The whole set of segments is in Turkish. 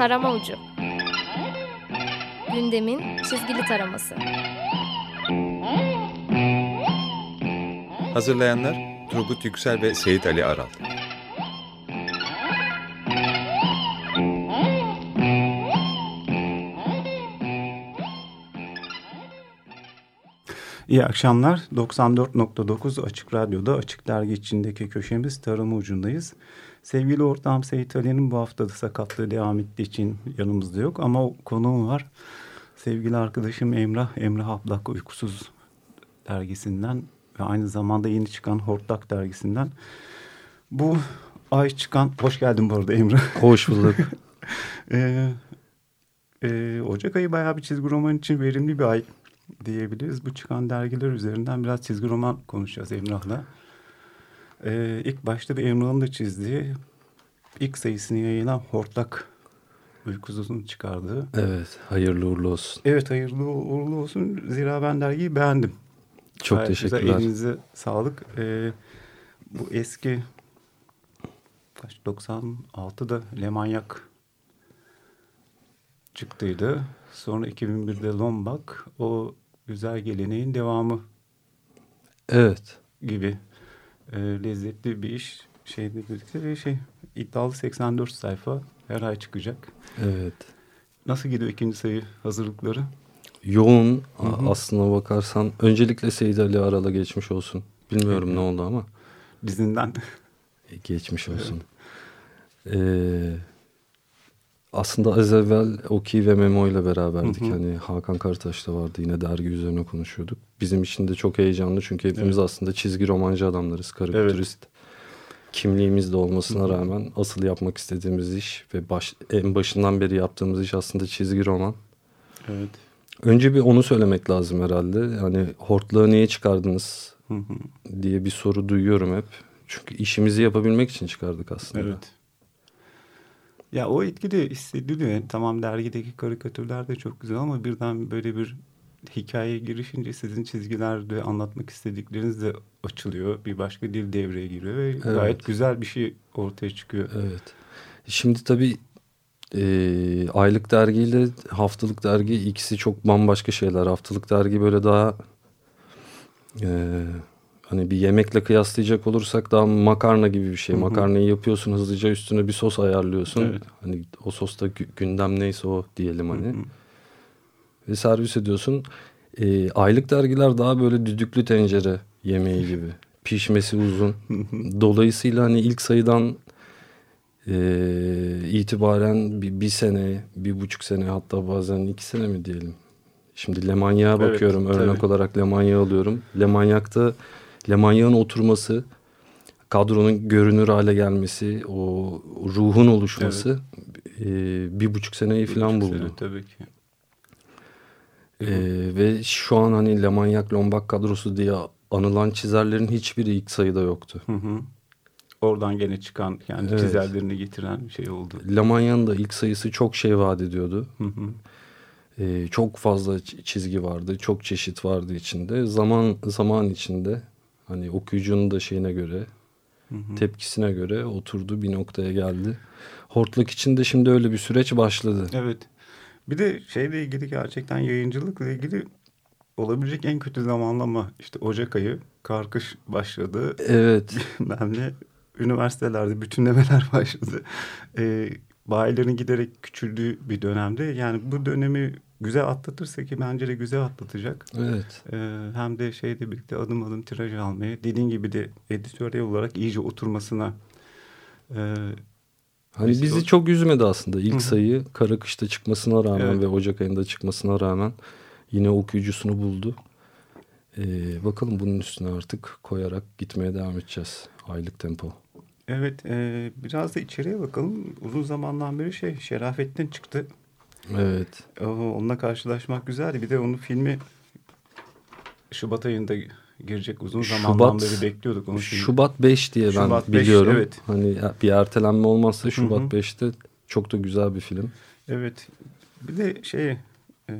Tarama Ucu Gündemin çizgili taraması Hazırlayanlar Turgut Yüksel ve Seyit Ali Aral İyi akşamlar. 94.9 Açık Radyo'da Açık Dergi içindeki köşemiz Tarama Ucu'ndayız. Sevgili ortağım Seyit Ali'nin bu hafta da sakatlığı devam ettiği için yanımızda yok. Ama konuğum var. Sevgili arkadaşım Emrah, Emrah Ablak Uykusuz dergisinden ve aynı zamanda yeni çıkan Hortlak dergisinden. Bu ay çıkan, hoş geldin bu arada Emrah. Hoş bulduk. ee, e, Ocak ayı bayağı bir çizgi roman için verimli bir ay diyebiliriz. Bu çıkan dergiler üzerinden biraz çizgi roman konuşacağız Emrah'la. Ee, ilk başta bir Emrah'ın da çizdiği ilk sayısını yayınlanan Hortlak Uykusuz'un çıkardığı. Evet, hayırlı uğurlu olsun. Evet, hayırlı uğurlu olsun. Zira ben dergiyi beğendim. Çok Gayet teşekkürler. Güzel, elinize sağlık. Ee, bu eski kaç 96'da Lemanyak çıktıydı. Sonra 2001'de Lombak o güzel geleneğin devamı. Evet. Gibi e, lezzetli bir iş birlikte ve şey iddialı 84 sayfa her ay çıkacak. Evet. Nasıl gidiyor ikinci sayı hazırlıkları? Yoğun Hı -hı. aslına bakarsan. Öncelikle Seyit Ali Aral'a geçmiş olsun. Bilmiyorum evet. ne oldu ama. Dizinden. E, geçmiş olsun. Evet. Ee, aslında az evvel Oki ve Memo ile beraberdik. Hı hı. Hani Hakan Karataş da vardı yine dergi üzerine konuşuyorduk. Bizim için de çok heyecanlı çünkü hepimiz evet. aslında çizgi romancı adamlarız, karikatürist. Evet. Kimliğimiz de olmasına hı hı. rağmen asıl yapmak istediğimiz iş ve baş, en başından beri yaptığımız iş aslında çizgi roman. Evet. Önce bir onu söylemek lazım herhalde. Hani hortlağı niye çıkardınız hı hı. diye bir soru duyuyorum hep. Çünkü işimizi yapabilmek için çıkardık aslında. Evet. Ya o etki de hissediliyor. Tamam dergideki karikatürler de çok güzel ama birden böyle bir hikayeye girişince sizin çizgilerde anlatmak istedikleriniz de açılıyor. Bir başka dil devreye giriyor ve evet. gayet güzel bir şey ortaya çıkıyor. Evet. Şimdi tabii e, aylık dergiyle haftalık dergi ikisi çok bambaşka şeyler. Haftalık dergi böyle daha e, Hani bir yemekle kıyaslayacak olursak daha makarna gibi bir şey. Hı hı. Makarnayı yapıyorsun hızlıca üstüne bir sos ayarlıyorsun. Evet. Hani o sosta gündem neyse o diyelim hani. Hı hı. Ve servis ediyorsun. E, aylık dergiler daha böyle düdüklü tencere yemeği gibi. Pişmesi uzun. Dolayısıyla hani ilk sayıdan e, itibaren bir, bir sene, bir buçuk sene hatta bazen iki sene mi diyelim. Şimdi Lemanya'ya bakıyorum. Evet, Örnek tabii. olarak Lemanya alıyorum. Lemanyak'ta Lemanya'nın oturması, kadronun görünür hale gelmesi, o ruhun oluşması evet. e, bir buçuk seneyi bir falan buldu. Sene, tabii ki. E, ve şu an hani Lemanyak Lombak kadrosu diye anılan çizerlerin hiçbiri ilk sayıda yoktu. Hı hı. Oradan gene çıkan yani evet. çizerlerini getiren bir şey oldu. Lamanya'nın da ilk sayısı çok şey vaat ediyordu. Hı hı. Ee, çok fazla çizgi vardı, çok çeşit vardı içinde. Zaman zaman içinde Hani okuyucunun da şeyine göre, hı hı. tepkisine göre oturdu bir noktaya geldi. Hortlak için de şimdi öyle bir süreç başladı. Evet. Bir de şeyle ilgili gerçekten yayıncılıkla ilgili olabilecek en kötü zamanlama işte Ocak ayı karkış başladı. Evet. ben de üniversitelerde bütünlemeler başladı. Ee, bayilerin giderek küçüldüğü bir dönemde yani bu dönemi güzel atlatırsa ki bence de güzel atlatacak. Evet. Ee, hem de şeyde birlikte adım adım tiraj almaya dediğin gibi de editörel olarak iyice oturmasına e, Hani bizi o... çok üzmedi aslında ilk Hı-hı. sayı kara kışta çıkmasına rağmen evet. ve Ocak ayında çıkmasına rağmen yine okuyucusunu buldu. Ee, bakalım bunun üstüne artık koyarak gitmeye devam edeceğiz aylık tempo. Evet e, biraz da içeriye bakalım. Uzun zamandan beri şey Şerafettin çıktı. Evet. Onunla karşılaşmak güzeldi. Bir de onun filmi Şubat ayında girecek uzun zamandan Şubat, beri bekliyorduk. Onun Şubat 5 diye Şubat ben 5, biliyorum. Evet. Hani bir ertelenme olmazsa Şubat 5'te çok da güzel bir film. Evet. Bir de şey e,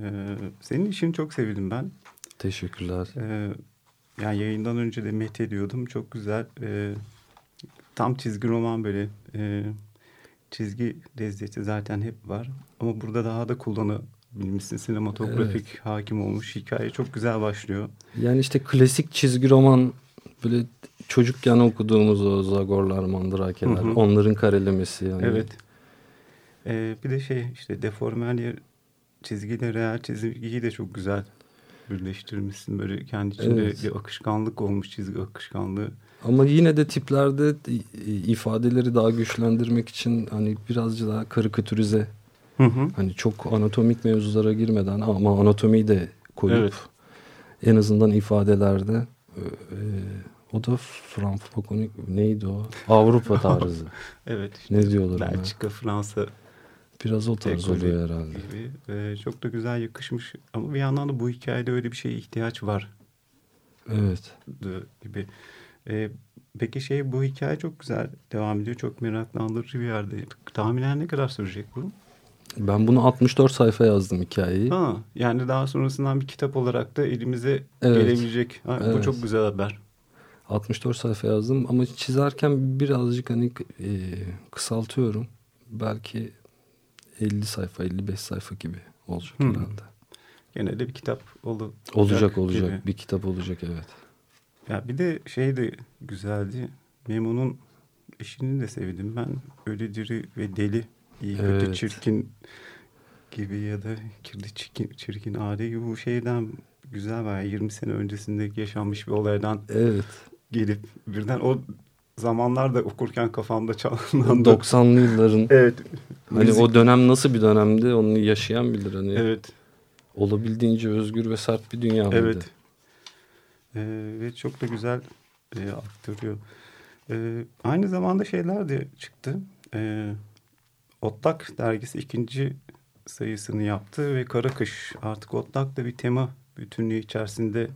senin işini çok sevdim ben. Teşekkürler. E, yani yayından önce de met ediyordum. Çok güzel. E, tam çizgi roman böyle e, çizgi lezzeti zaten hep var. Ama burada daha da kullanabilmişsin. Sinematografik hakim olmuş. Hikaye çok güzel başlıyor. Yani işte klasik çizgi roman böyle çocukken okuduğumuz o Zagorlar, Mandrakeler, Hı hı. onların karelemesi yani. Evet. Ee, bir de şey işte deformel çizgiyle real çizgiyi de çok güzel birleştirmişsin. Böyle kendi içinde Evet. bir akışkanlık olmuş çizgi akışkanlığı. Ama yine de tiplerde i- ifadeleri daha güçlendirmek için hani birazcık daha karikatürize Hı hı. hani çok anatomik mevzulara girmeden ama anatomiyi de koyup Evet. en azından ifadelerde e, e, o da Frankofonik neydi o? Avrupa tarzı. Evet. işte ne diyorlar ona? Belçika, Fransa Biraz o tarz oluyor herhalde. gibi. Ee, çok da güzel yakışmış. Ama bir yandan da bu hikayede öyle bir şeye ihtiyaç var Evet. gibi. Ee, peki şey bu hikaye çok güzel devam ediyor. Çok meraklandırıcı bir yerde. Tahminen ne kadar sürecek bu? Ben bunu 64 sayfa yazdım hikayeyi. Ha, yani daha sonrasından bir kitap olarak da elimize Evet. gelebilecek. Ha, Bu Evet. çok güzel haber. 64 sayfa yazdım ama çizerken birazcık hani e, kısaltıyorum. Belki 50 sayfa, 55 sayfa gibi olacak Hı. herhalde. Gene de bir kitap olur. Olacak olacak. gibi. Bir kitap olacak evet. Ya bir de şey de güzeldi. Memo'nun eşini de sevdim ben. Öyle diri ve deli, iyi kötü Evet. çirkin gibi ya da kirli çirkin, çirkin adi gibi bu şeyden güzel var. 20 sene öncesinde yaşanmış bir olaydan Evet. gelip birden o zamanlarda okurken kafamda canlandı. 90'lı yılların Evet. hani müzik- o dönem nasıl bir dönemdi onu yaşayan bilir hani. Evet. Olabildiğince özgür ve sert bir dünya mıydı? Evet. Ee, ve çok da güzel e, aktarıyor. Ee, aynı zamanda şeyler de çıktı. Ee, Otlak dergisi ikinci sayısını yaptı ve Kara Kış artık Otlak da bir tema bütünlüğü içerisinde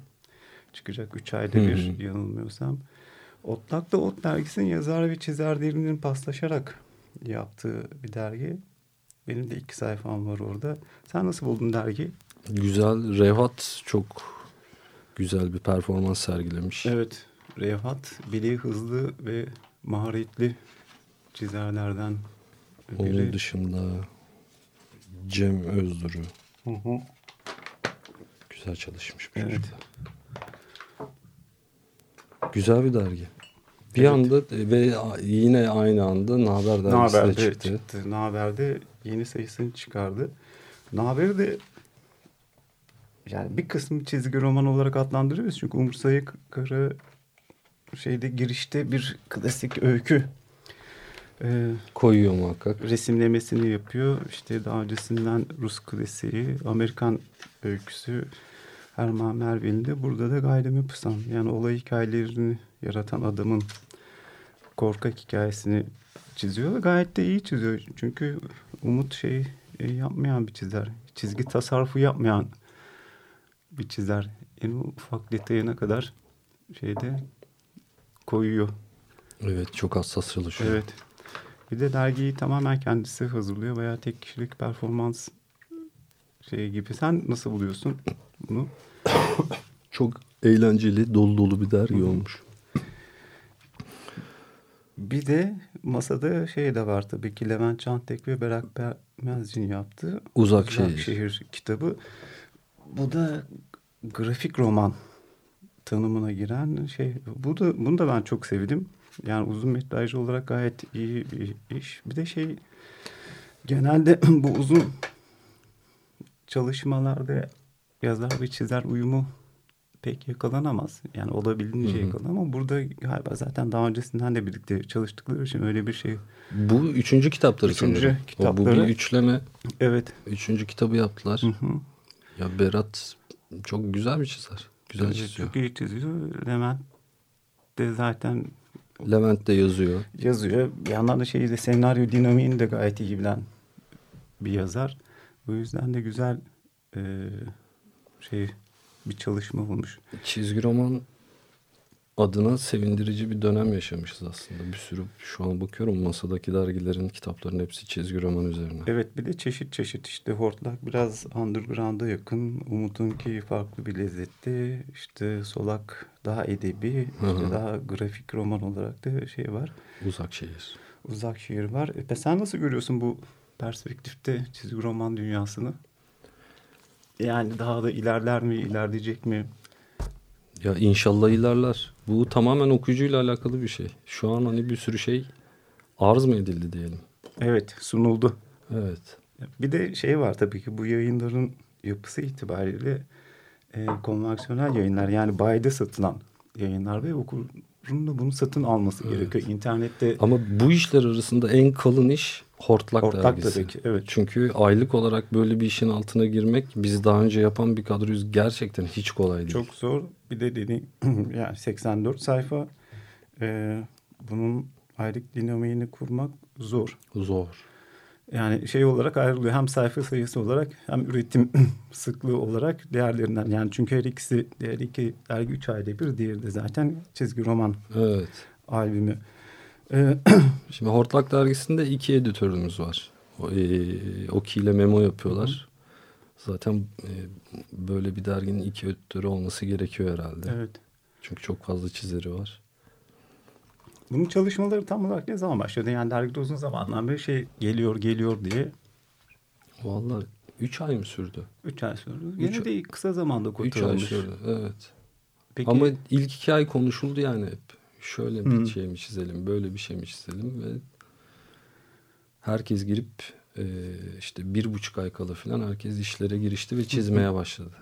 çıkacak. Üç ayda bir hı. yanılmıyorsam. Otlak da Ot dergisinin yazar ve çizerlerinin paslaşarak yaptığı bir dergi. Benim de iki sayfam var orada. Sen nasıl buldun dergi? Güzel. Rehat çok güzel bir performans sergilemiş. Evet, Revhat bileği hızlı ve maharetli çizerlerden Onun biri. dışında Cem Özduru Hı hı. güzel çalışmış Evet. çocuk. Güzel bir dergi. Bir Evet. anda ve yine aynı anda Naber dergisi de Naber'de çıktı. çıktı. Naber'de yeni sayısını çıkardı. Naber'i de yani bir kısmı çizgi roman olarak adlandırıyoruz. Çünkü Umur Sayık Kara şeyde girişte bir klasik öykü e, Koyuyor muhakkak. resimlemesini yapıyor. İşte daha öncesinden Rus klasiği, Amerikan öyküsü Herman Melville'in de burada da Gaydemir Pısan. Yani olay hikayelerini yaratan adamın korkak hikayesini çiziyor ve gayet de iyi çiziyor. Çünkü Umut şey e, yapmayan bir çizer. Çizgi tasarrufu yapmayan bir çizer. En ufak detayına kadar şeyde koyuyor. Evet çok hassas çalışıyor. Evet. Bir de dergiyi tamamen kendisi hazırlıyor veya tek kişilik performans şey gibi. Sen nasıl buluyorsun bunu? Çok eğlenceli, dolu dolu bir dergi olmuş. Bir de masada şey de var tabii ki Levent Çantek ve Berak Bermezcin yaptı. Uzak Şehir. kitabı. Bu da grafik roman tanımına giren şey. Bu da bunu da ben çok sevdim. Yani uzun metrajlı olarak gayet iyi bir iş. Bir de şey genelde bu uzun çalışmalarda yazar ve çizer uyumu pek yakalanamaz. Yani olabildiğince yakalanamaz ama burada galiba zaten daha öncesinden de birlikte çalıştıkları için öyle bir şey. Bu üçüncü kitapları Üçüncü sanırım. O, bu kitapları. bir üçleme. Evet. Üçüncü kitabı yaptılar. Hı hı. Ya Berat çok güzel bir çizer. Güzel Evet, çiziyor. Çok iyi çiziyor. Levent de zaten Levent de yazıyor. yazıyor. Bir yandan da şeyi de senaryo dinamiğini de gayet iyi bilen bir yazar. Bu yüzden de güzel e, şey bir çalışma olmuş. Çizgi roman adına sevindirici bir dönem yaşamışız aslında. Bir sürü şu an bakıyorum masadaki dergilerin kitapların hepsi çizgi roman üzerine. Evet bir de çeşit çeşit işte Hortlak biraz underground'a yakın. Umut'unki farklı bir lezzette. İşte Solak daha edebi. İşte daha grafik roman olarak da şey var. Uzak şehir. uzak şehir var. E, sen nasıl görüyorsun bu perspektifte çizgi roman dünyasını? Yani daha da ilerler mi, ilerleyecek mi? Ya inşallah ilerler. Bu tamamen okuyucuyla alakalı bir şey. Şu an hani bir sürü şey arz mı edildi diyelim. Evet, sunuldu. Evet. Bir de şey var tabii ki bu yayınların yapısı itibariyle e, konvansiyonel yayınlar yani bayda satılan yayınlar ve okurun da bunu satın alması Evet. gerekiyor. İnternette Ama bu işler arasında en kalın iş Hortlak, Hortlak dergisi. tabii ki, evet. Çünkü aylık olarak böyle bir işin altına girmek bizi daha önce yapan bir kadroyuz. Gerçekten hiç kolay değil. çok zor. Bir de dediğin yani 84 sayfa e, bunun aylık dinamiğini kurmak zor. zor. Yani şey olarak ayrılıyor hem sayfa sayısı olarak hem üretim sıklığı olarak diğerlerinden. Yani çünkü her ikisi diğer iki dergi üç ayda bir diğeri de zaten çizgi roman Evet. albümü. Ee, Şimdi Hortlak dergisinde iki editörümüz var. O, e, Oki ile Memo yapıyorlar. Zaten e, böyle bir derginin iki editörü olması gerekiyor herhalde. evet. Çünkü çok fazla çizeri var. Bunun çalışmaları tam olarak ne zaman başladı? Yani dergide uzun zamandan beri şey geliyor geliyor diye Vallahi üç ay mı sürdü? üç ay sürdü. Üç- Yine de kısa zamanda Üç ay kurtarılmış. sürdü. Evet. Peki, Ama ilk iki ay konuşuldu yani hep. Şöyle bir Hı. şey mi çizelim, böyle bir şey mi çizelim ve herkes girip e, işte bir buçuk ay kala falan herkes işlere girişti ve çizmeye başladı.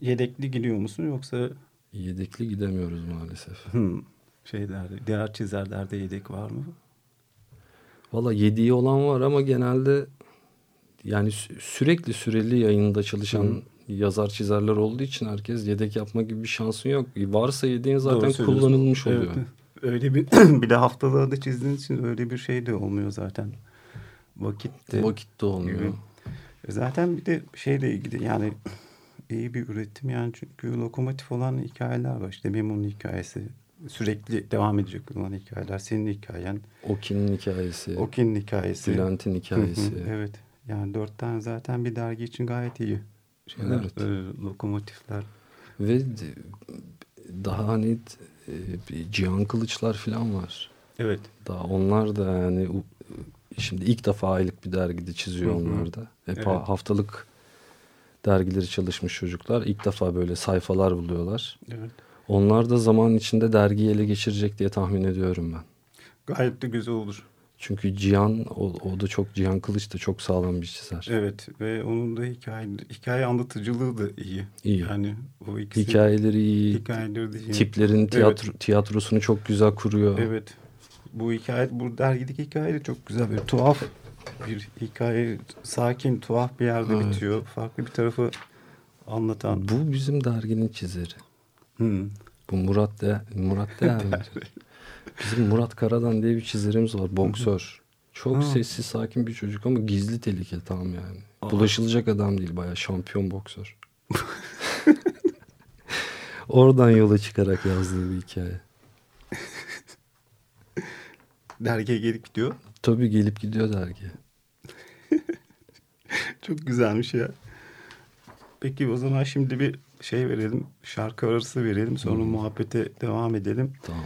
yedekli gidiyor musun yoksa Yedekli gidemiyoruz maalesef. hmm, şeylerde diğer çizerlerde yedek var mı? Valla yediği olan var ama genelde yani sü- sürekli süreli yayında çalışan yazar çizerler olduğu için herkes yedek yapma gibi bir şansın yok. Varsa yediğin zaten Doğru kullanılmış oluyor. Evet. Öyle bir bir de haftalığa da çizdiğin için öyle bir şey de olmuyor zaten. Vakit de Vakit de olmuyor. gibi. Zaten bir de şeyle ilgili yani iyi bir üretim yani çünkü lokomotif olan hikayeler var. İşte Memo'nun hikayesi sürekli devam edecek olan hikayeler. Senin hikayen, Okin'in hikayesi, Okin'in hikayesi. Bülent'in hikayesi. Hı hı, evet. Yani dört tane zaten bir dergi için gayet iyi. Şeyler, Evet. e, lokomotifler. Ve daha hani e, bir Cihan Kılıçlar falan var. Evet. Daha onlar da yani şimdi ilk defa aylık bir dergide çiziyor Hı hı. onlar da. Hep Evet. ha- haftalık dergileri çalışmış çocuklar. İlk defa böyle sayfalar buluyorlar. Evet. Onlar da zaman içinde dergiyi ele geçirecek diye tahmin ediyorum ben. Gayet de güzel olur. Çünkü Cihan o, o da çok Cihan Kılıç da çok sağlam bir çizer. Evet ve onun da hikaye, hikaye anlatıcılığı da iyi. İyi. Yani o ikisi Hikayeleri iyi. hikayeleri de iyi. Tiplerin tiyatro, tiyatrosunu çok güzel kuruyor. Evet. Bu hikaye, bu dergideki hikaye de çok güzel. Böyle tuhaf bir hikaye. Sakin, tuhaf bir yerde Evet. bitiyor. Farklı bir tarafı anlatan. Bu bizim derginin çizeri. Hmm. Bu Murat de Murat mi? Bizim Murat Karadan diye bir çizerimiz var. Boksör. Çok Ha. sessiz sakin bir çocuk ama gizli tehlike tam yani. Bulaşılacak adam değil bayağı şampiyon boksör. Oradan yola çıkarak yazdığı bir hikaye. Dergiye gelip gidiyor. Tabii gelip gidiyor dergi. Çok güzelmiş ya. Peki o zaman şimdi bir şey verelim. Şarkı arası verelim. Sonra muhabbete devam edelim. Tamam.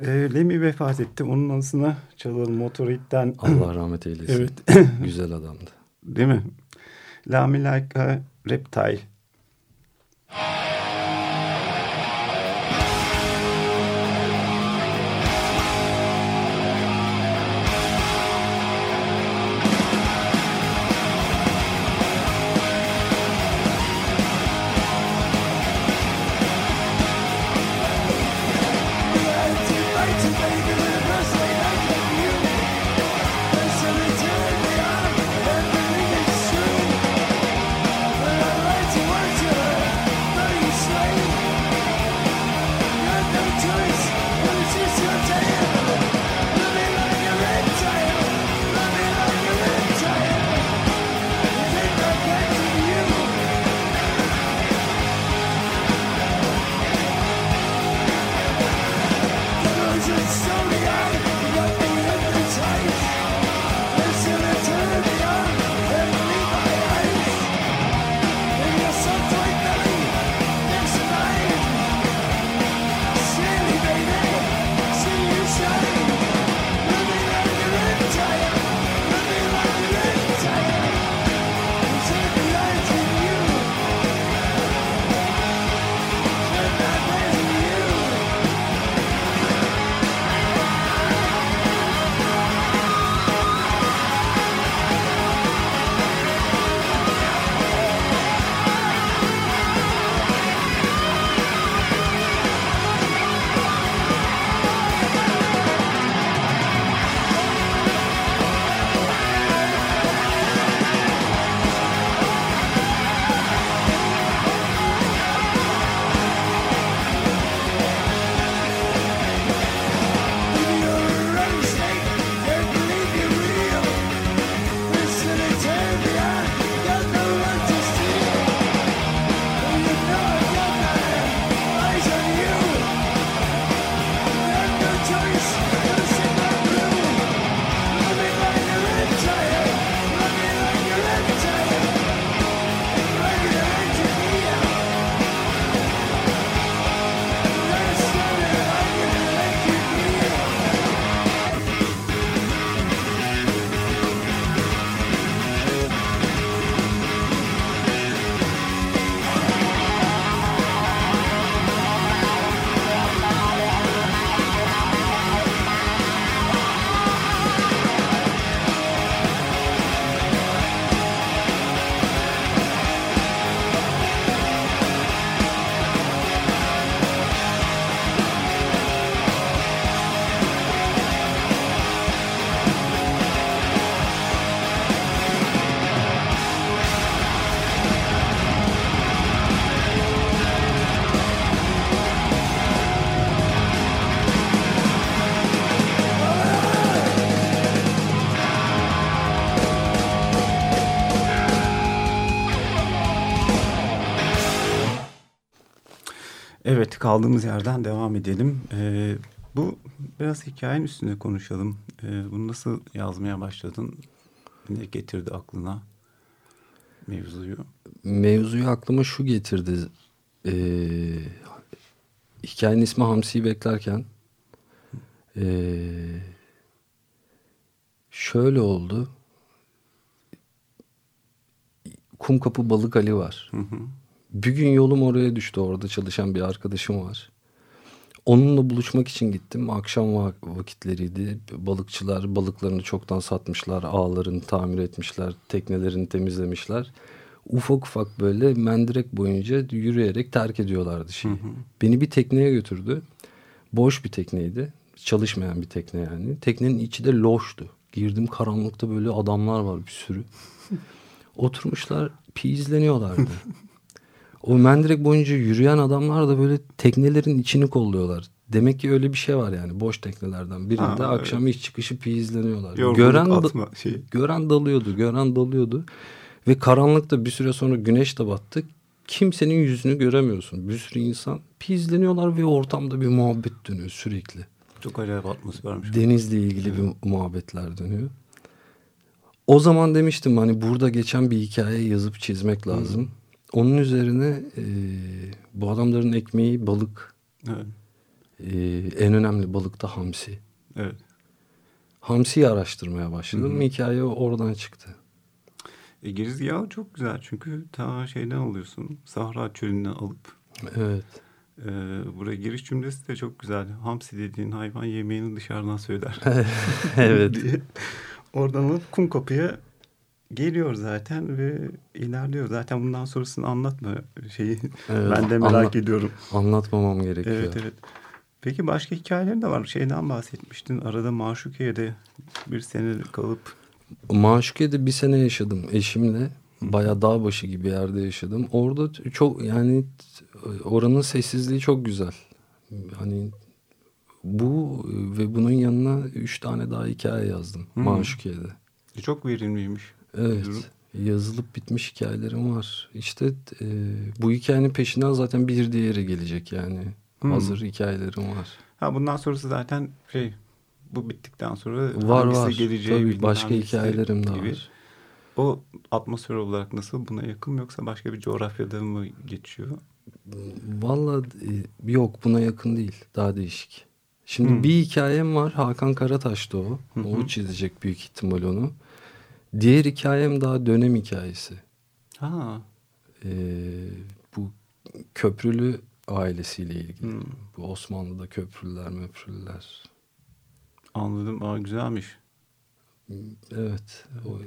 Ee, Lemmy vefat etti. Onun anısına çalalım Motorhead'den. Allah rahmet eylesin. Evet. Güzel adamdı. Değil mi? La Me Like a Reptile. Evet kaldığımız yerden devam edelim. Ee, bu biraz hikayenin üstünde konuşalım. Ee, bunu nasıl yazmaya başladın? Ne getirdi aklına mevzuyu? Mevzuyu aklıma şu getirdi. Ee, hikayenin ismi Hamsi'yi beklerken ee, şöyle oldu. Kumkapı Balık Ali var. Hı hı. Bir gün yolum oraya düştü. Orada çalışan bir arkadaşım var. Onunla buluşmak için gittim. Akşam va- vakitleriydi. Balıkçılar balıklarını çoktan satmışlar. Ağlarını tamir etmişler. Teknelerini temizlemişler. Ufak ufak böyle mendirek boyunca yürüyerek terk ediyorlardı şeyi. Beni bir tekneye götürdü. Boş bir tekneydi. Çalışmayan bir tekne yani. Teknenin içi de loştu. Girdim karanlıkta böyle adamlar var bir sürü. Oturmuşlar pizleniyorlardı. O mendirek boyunca yürüyen adamlar da böyle teknelerin içini kolluyorlar. Demek ki öyle bir şey var yani boş teknelerden birinde Ha, evet. akşam iş çıkışı pizleniyorlar. Yorgunluk Gören da- atma şeyi. gören dalıyordu, gören dalıyordu. Ve karanlıkta bir süre sonra güneş de battı. Kimsenin yüzünü göremiyorsun. Bir sürü insan pizleniyorlar ve ortamda bir muhabbet dönüyor sürekli. Çok acayip atmosfermiş. Denizle ilgili bir muhabbetler dönüyor. O zaman demiştim hani burada geçen bir hikaye yazıp çizmek lazım. Onun üzerine e, bu adamların ekmeği balık. Evet. E, en önemli balık da hamsi. evet. Hamsiyi araştırmaya başladım. Hikaye oradan çıktı. E, girizgahı çok güzel çünkü ta şeyden alıyorsun. Sahra çölünden alıp Evet. e, buraya giriş cümlesi de çok güzel. Hamsi dediğin hayvan yemeğini dışarıdan söyler. evet. Oradan alıp kum kapıya geliyor zaten ve ilerliyor. Zaten bundan sonrasını anlatma şeyi. Evet, ben de merak anla- ediyorum. Anlatmamam gerekiyor. Evet evet. Peki başka hikayeler de var. Şeyden bahsetmiştin. Arada Maşukiye'de bir sene kalıp Maşukiye'de bir sene yaşadım eşimle. Bayağı dağ başı gibi yerde yaşadım. Orada çok yani oranın sessizliği çok güzel. Hani bu ve bunun yanına üç tane daha hikaye yazdım Hmm. Maşukiye'de. çok verimliymiş. Evet. Durum. Yazılıp bitmiş hikayelerim var. İşte e, bu hikayenin peşinden zaten bir diğeri gelecek yani. Hmm. Hazır hikayelerim var. Ha bundan sonrası zaten şey bu bittikten sonra Var hangisi var. geleceği Tabii başka hikayelerim de gibi. var. O atmosfer olarak nasıl buna yakın mı yoksa başka bir coğrafyada mı geçiyor? Vallahi e, yok buna yakın değil. Daha değişik. Şimdi Hmm. bir hikayem var. Hakan Karataş'ta o. Hı hı. O çizecek büyük ihtimal onu. Diğer hikayem daha dönem hikayesi. Ha. Ee, bu köprülü ailesiyle ilgili. Hmm. Bu Osmanlı'da köprülüler möprülüler. Anladım. Aa, güzelmiş. Evet. O,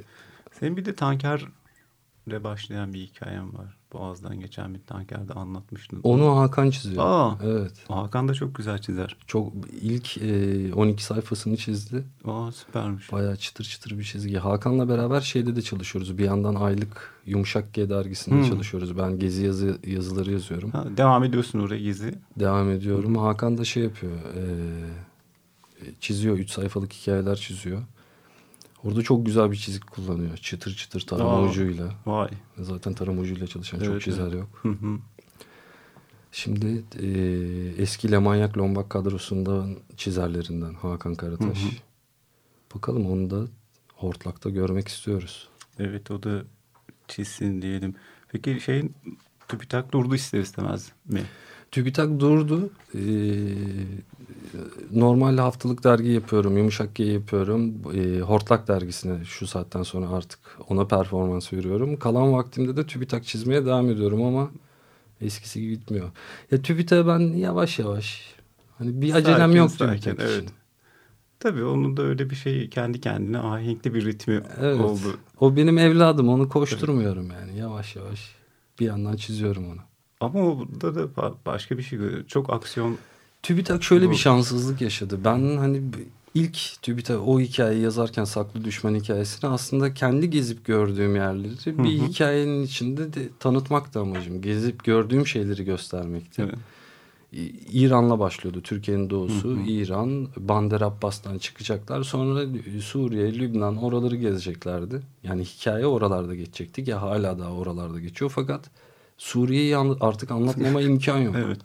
Senin bir de tankerle başlayan bir hikayen var. Boğaz'dan geçen bir tankerde anlatmıştın. onu Hakan çiziyor. Aa. Evet. Hakan da çok güzel çizer. Çok ilk e, 12 sayfasını çizdi. Aa süpermiş. Bayağı çıtır çıtır bir çizgi. Hakan'la beraber şeyde de çalışıyoruz. Bir yandan aylık Yumuşak G dergisinde Hmm. çalışıyoruz. Ben gezi yazı yazıları yazıyorum. Ha, devam ediyorsun oraya gezi. Devam ediyorum. Hakan da şey yapıyor. eee, çiziyor. Üç sayfalık hikayeler çiziyor. Orada çok güzel bir çizik kullanıyor. Çıtır çıtır tarama Aa. ucuyla. Vay. Zaten tarama ucuyla çalışan çok Evet, çizer evet. yok. Hı hı. Şimdi eee, eski Lemanyak Lombak kadrosundan çizerlerinden Hakan Karataş. Hı hı. Bakalım onu da Hortlak'ta görmek istiyoruz. Evet o da çizsin diyelim. Peki şey TÜBİTAK durdu ister istemez mi? TÜBİTAK durdu. Ee, normal haftalık dergi yapıyorum. Yumuşak G yapıyorum. Ee, Hortlak dergisine şu saatten sonra artık ona performans veriyorum. Kalan vaktimde de TÜBİTAK çizmeye devam ediyorum ama eskisi gibi gitmiyor. Ya TÜBİTAK'a ben yavaş yavaş hani bir acelem Sakin, yok sakin, TÜBİTAK evet. için. Tabii onun da öyle bir şey kendi kendine ahenkli bir ritmi Evet. oldu. O benim evladım. Onu koşturmuyorum yani. Yavaş yavaş bir yandan çiziyorum onu. Ama orada da ba- başka bir şey. Çok aksiyon TÜBİTAK şöyle Bu- bir şanssızlık yaşadı. Ben hani ilk TÜBİTAK o hikayeyi yazarken Saklı Düşman hikayesini aslında kendi gezip gördüğüm yerleri Hı bir hı. hikayenin içinde de tanıtmak da amacım. Gezip gördüğüm şeyleri göstermekti. Evet. İran'la başlıyordu. Türkiye'nin doğusu. Hı hı. İran, Bander Abbas'tan çıkacaklar. Sonra Suriye, Lübnan oraları gezeceklerdi. Yani hikaye oralarda geçecekti ki hala daha oralarda geçiyor. Fakat Suriye'yi artık anlatmama imkan yok. evet.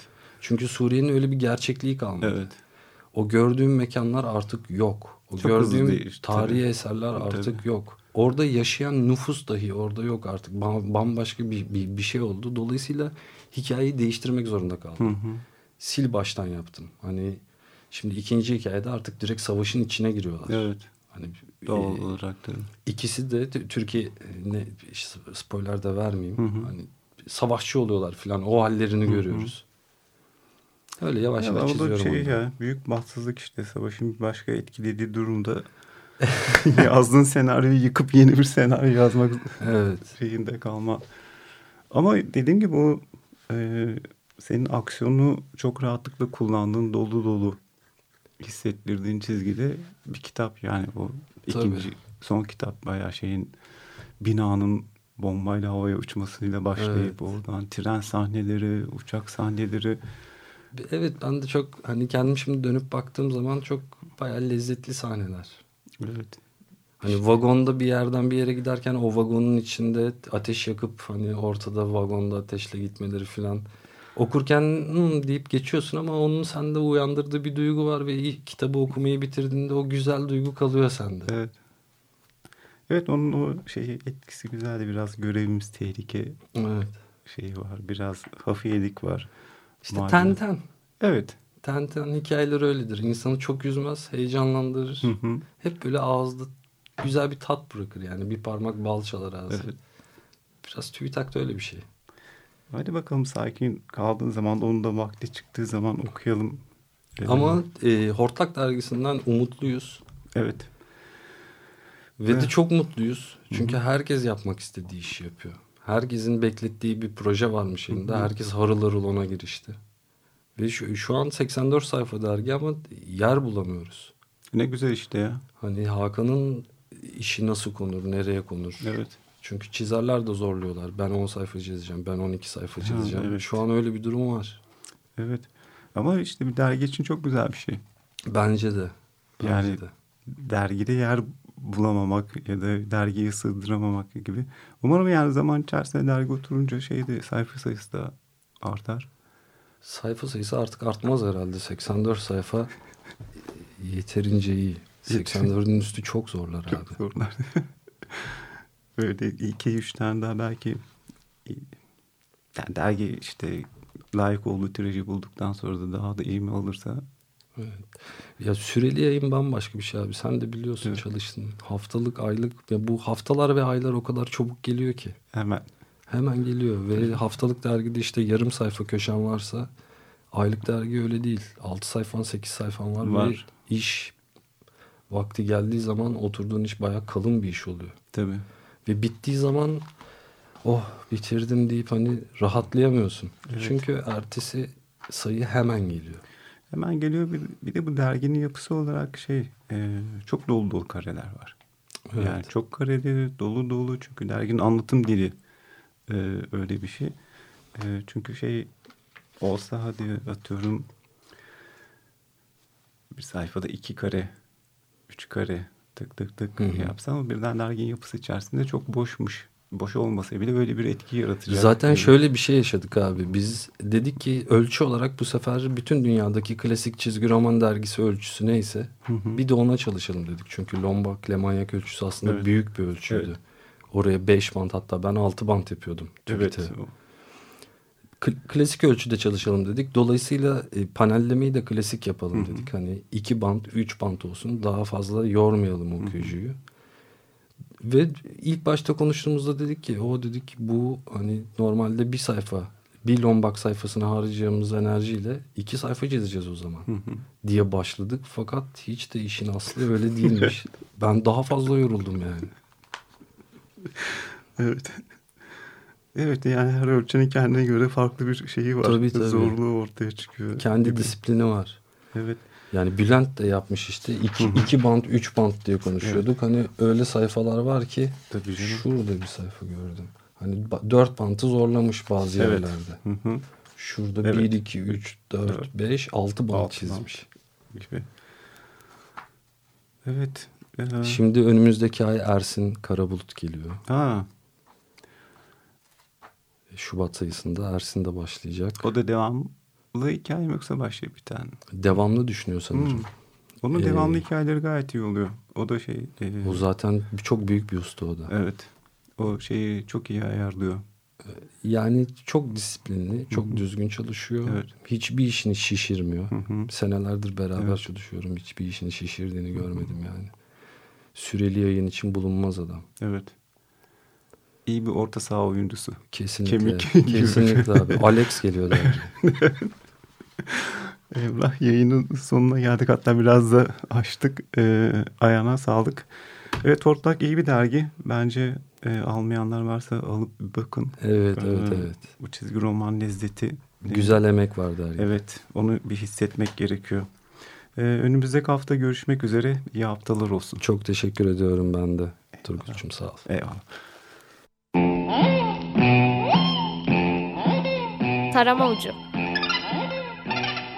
Çünkü Suriye'nin öyle bir gerçekliği kalmadı. Evet. O gördüğüm mekanlar artık yok. O Çok gördüğüm tarihi tabii. eserler artık Tabii. yok. Orada yaşayan nüfus dahi orada yok artık. Ba- Bambaşka bir, bir, bir şey oldu. Dolayısıyla hikayeyi değiştirmek zorunda kaldım. Sil baştan yaptım. Hani şimdi ikinci hikayede artık direkt savaşın içine giriyorlar. Evet. Hani Doğal e, olarak da. İkisi de Türkiye ne spoiler de vermeyeyim. Hani savaşçı oluyorlar filan. O hallerini görüyoruz. Öyle yavaş Ya, yavaş o da çiziyorum. şey onu. ya büyük bahtsızlık işte savaşın başka etkilediği durumda yazdığın senaryoyu yıkıp yeni bir senaryo yazmak Evet. şeyinde kalma. Ama dediğim gibi o e, senin aksiyonu çok rahatlıkla kullandığın dolu dolu hissettirdiğin çizgide bir kitap yani Tabii. ikinci son kitap bayağı şeyin binanın bombayla havaya uçmasıyla başlayıp Evet. oradan tren sahneleri, uçak sahneleri Evet ben de çok hani kendim şimdi dönüp baktığım zaman çok bayağı lezzetli sahneler. evet. Hani vagonda bir yerden bir yere giderken o vagonun içinde ateş yakıp hani ortada vagonda ateşle gitmeleri filan. Okurken "Hmm" deyip geçiyorsun ama onun sende uyandırdığı bir duygu var ve ilk kitabı okumayı bitirdiğinde o güzel duygu kalıyor sende. Evet. Evet onun o şeyi etkisi güzeldi. Biraz görevimiz tehlike Evet. şeyi var. Biraz hafiyelik var. İşte Malum. Tenten. Evet. Tenten hikayeleri öyledir. İnsanı çok üzmez, heyecanlandırır. Hı hı. Hep böyle ağızda güzel bir tat bırakır yani. Bir parmak bal çalar ağzı. Evet. Biraz TÜBİTAK da öyle bir şey. Hadi bakalım sakin kaldığın zaman da onun da vakti çıktığı zaman okuyalım. Ee, Ama e, Hortlak dergisinden umutluyuz. evet. Ve de Evet. çok mutluyuz. Çünkü herkes yapmak istediği işi yapıyor. Herkesin beklettiği bir proje varmış elinde. Herkes harıl harıl ona girişti. Ve şu, şu an 84 sayfa dergi ama yer bulamıyoruz. Ne güzel işte ya. Hani Hakan'ın işi nasıl konur, nereye konur? Evet. Çünkü çizerler de zorluyorlar. Ben 10 sayfa çizeceğim, ben 12 sayfa Ha, çizeceğim. evet. Şu an öyle bir durum var. Evet. Ama işte bir dergi için çok güzel bir şey. Bence de. Bence Yani de. dergide yer bulamamak ya da dergiyi sığdıramamak gibi. Umarım yani zaman içerisinde dergi oturunca şeyde sayfa sayısı da artar. Sayfa sayısı artık artmaz herhalde. 84 sayfa yeterince iyi. 84'ün üstü çok zorlar Çok abi. zorlar. Böyle iki üç tane daha belki yani dergi işte layık olduğu tirajı bulduktan sonra da daha da iyi mi olursa Evet. Ya süreli yayın bambaşka bir şey abi. Sen de biliyorsun Evet. çalıştın. Haftalık, aylık. Ya bu haftalar ve aylar o kadar çabuk geliyor ki. hemen Hemen geliyor ve haftalık dergide işte yarım sayfa köşen varsa aylık dergi öyle değil. 6 sayfan 8 sayfan var, Var. ve iş vakti geldiği zaman oturduğun iş bayağı kalın bir iş oluyor. tabii. Ve bittiği zaman oh bitirdim deyip hani rahatlayamıyorsun. Evet. Çünkü ertesi sayı hemen geliyor. Hemen geliyor bir, bir de bu derginin yapısı olarak şey e, çok dolu dolu kareler var. Evet. Yani çok kareli dolu dolu çünkü derginin anlatım dili e, öyle bir şey. E, çünkü şey olsa hadi atıyorum bir sayfada iki kare, üç kare tık tık tık Hı hı. yapsam birden derginin yapısı içerisinde çok boşmuş. Boş olmasa bile böyle bir etki yaratacak. Zaten E, şöyle bir şey yaşadık abi. Biz dedik ki ölçü olarak bu sefer bütün dünyadaki klasik çizgi roman dergisi ölçüsü neyse bir de ona çalışalım dedik. Çünkü Lombak, Lemanyak ölçüsü aslında Evet. büyük bir ölçüydü. Evet. Oraya 5 bant hatta ben 6 bant yapıyordum. Evet. Klasik ölçüde çalışalım dedik. Dolayısıyla e, panellemeyi de klasik yapalım dedik. Hani 2 bant, 3 bant olsun. Daha fazla yormayalım okuyucuyu. Ve ilk başta konuştuğumuzda dedik ki o dedik bu hani normalde bir sayfa bir lombak sayfasına harcayacağımız enerjiyle iki sayfa çizeceğiz o zaman diye başladık. Fakat hiç de işin aslı öyle değilmiş. ben daha fazla yoruldum yani. Evet. Evet yani her ölçenin kendine göre farklı bir şeyi var. Tabii, tabii. Zorluğu ortaya çıkıyor. Kendi gibi. disiplini var. Evet. Yani Bülent de yapmış işte iki, iki bant üç bant diye konuşuyorduk. Hani öyle sayfalar var ki Tabii canım. şurada bir sayfa gördüm. Hani dört bantı zorlamış bazı Evet. yerlerde. Hı hı. Şurada Evet. bir, iki, üç, dört, beş, altı bant Altı çizmiş. Gibi. Evet. Ee, Şimdi önümüzdeki ay Ersin Karabulut geliyor. ha, Şubat sayısında Ersin de başlayacak. o da devam. Devamlı hikaye mi yoksa başlayıp bir tane? Devamlı düşünüyor sanırım. Hmm. Onun Ee, devamlı hikayeleri gayet iyi oluyor. O da şey... e, O zaten çok büyük bir usta o da. Evet. O şeyi çok iyi ayarlıyor. Yani çok disiplinli, çok düzgün çalışıyor. Evet. Hiçbir işini şişirmiyor. Hı hı. Senelerdir beraber Evet. çalışıyorum. Hiçbir işini şişirdiğini görmedim yani. Süreli yayın için bulunmaz adam. Evet. İyi bir orta saha oyuncusu. Kesinlikle. Kemik. Kesinlikle abi. Alex geliyor derdi. Eyvallah yayının sonuna geldik. Hatta biraz da açtık. Ee, ayağına sağlık. Evet Hortlak iyi bir dergi. Bence e, almayanlar varsa alıp bir bakın. Evet, evet, Ee, evet. Bu çizgi roman lezzeti. Güzel emek var dergi. Evet onu bir hissetmek gerekiyor. Ee, önümüzdeki hafta görüşmek üzere. İyi haftalar olsun. Çok teşekkür ediyorum ben de. Turgut'cum sağ ol. Eyvallah. Tarama ucu.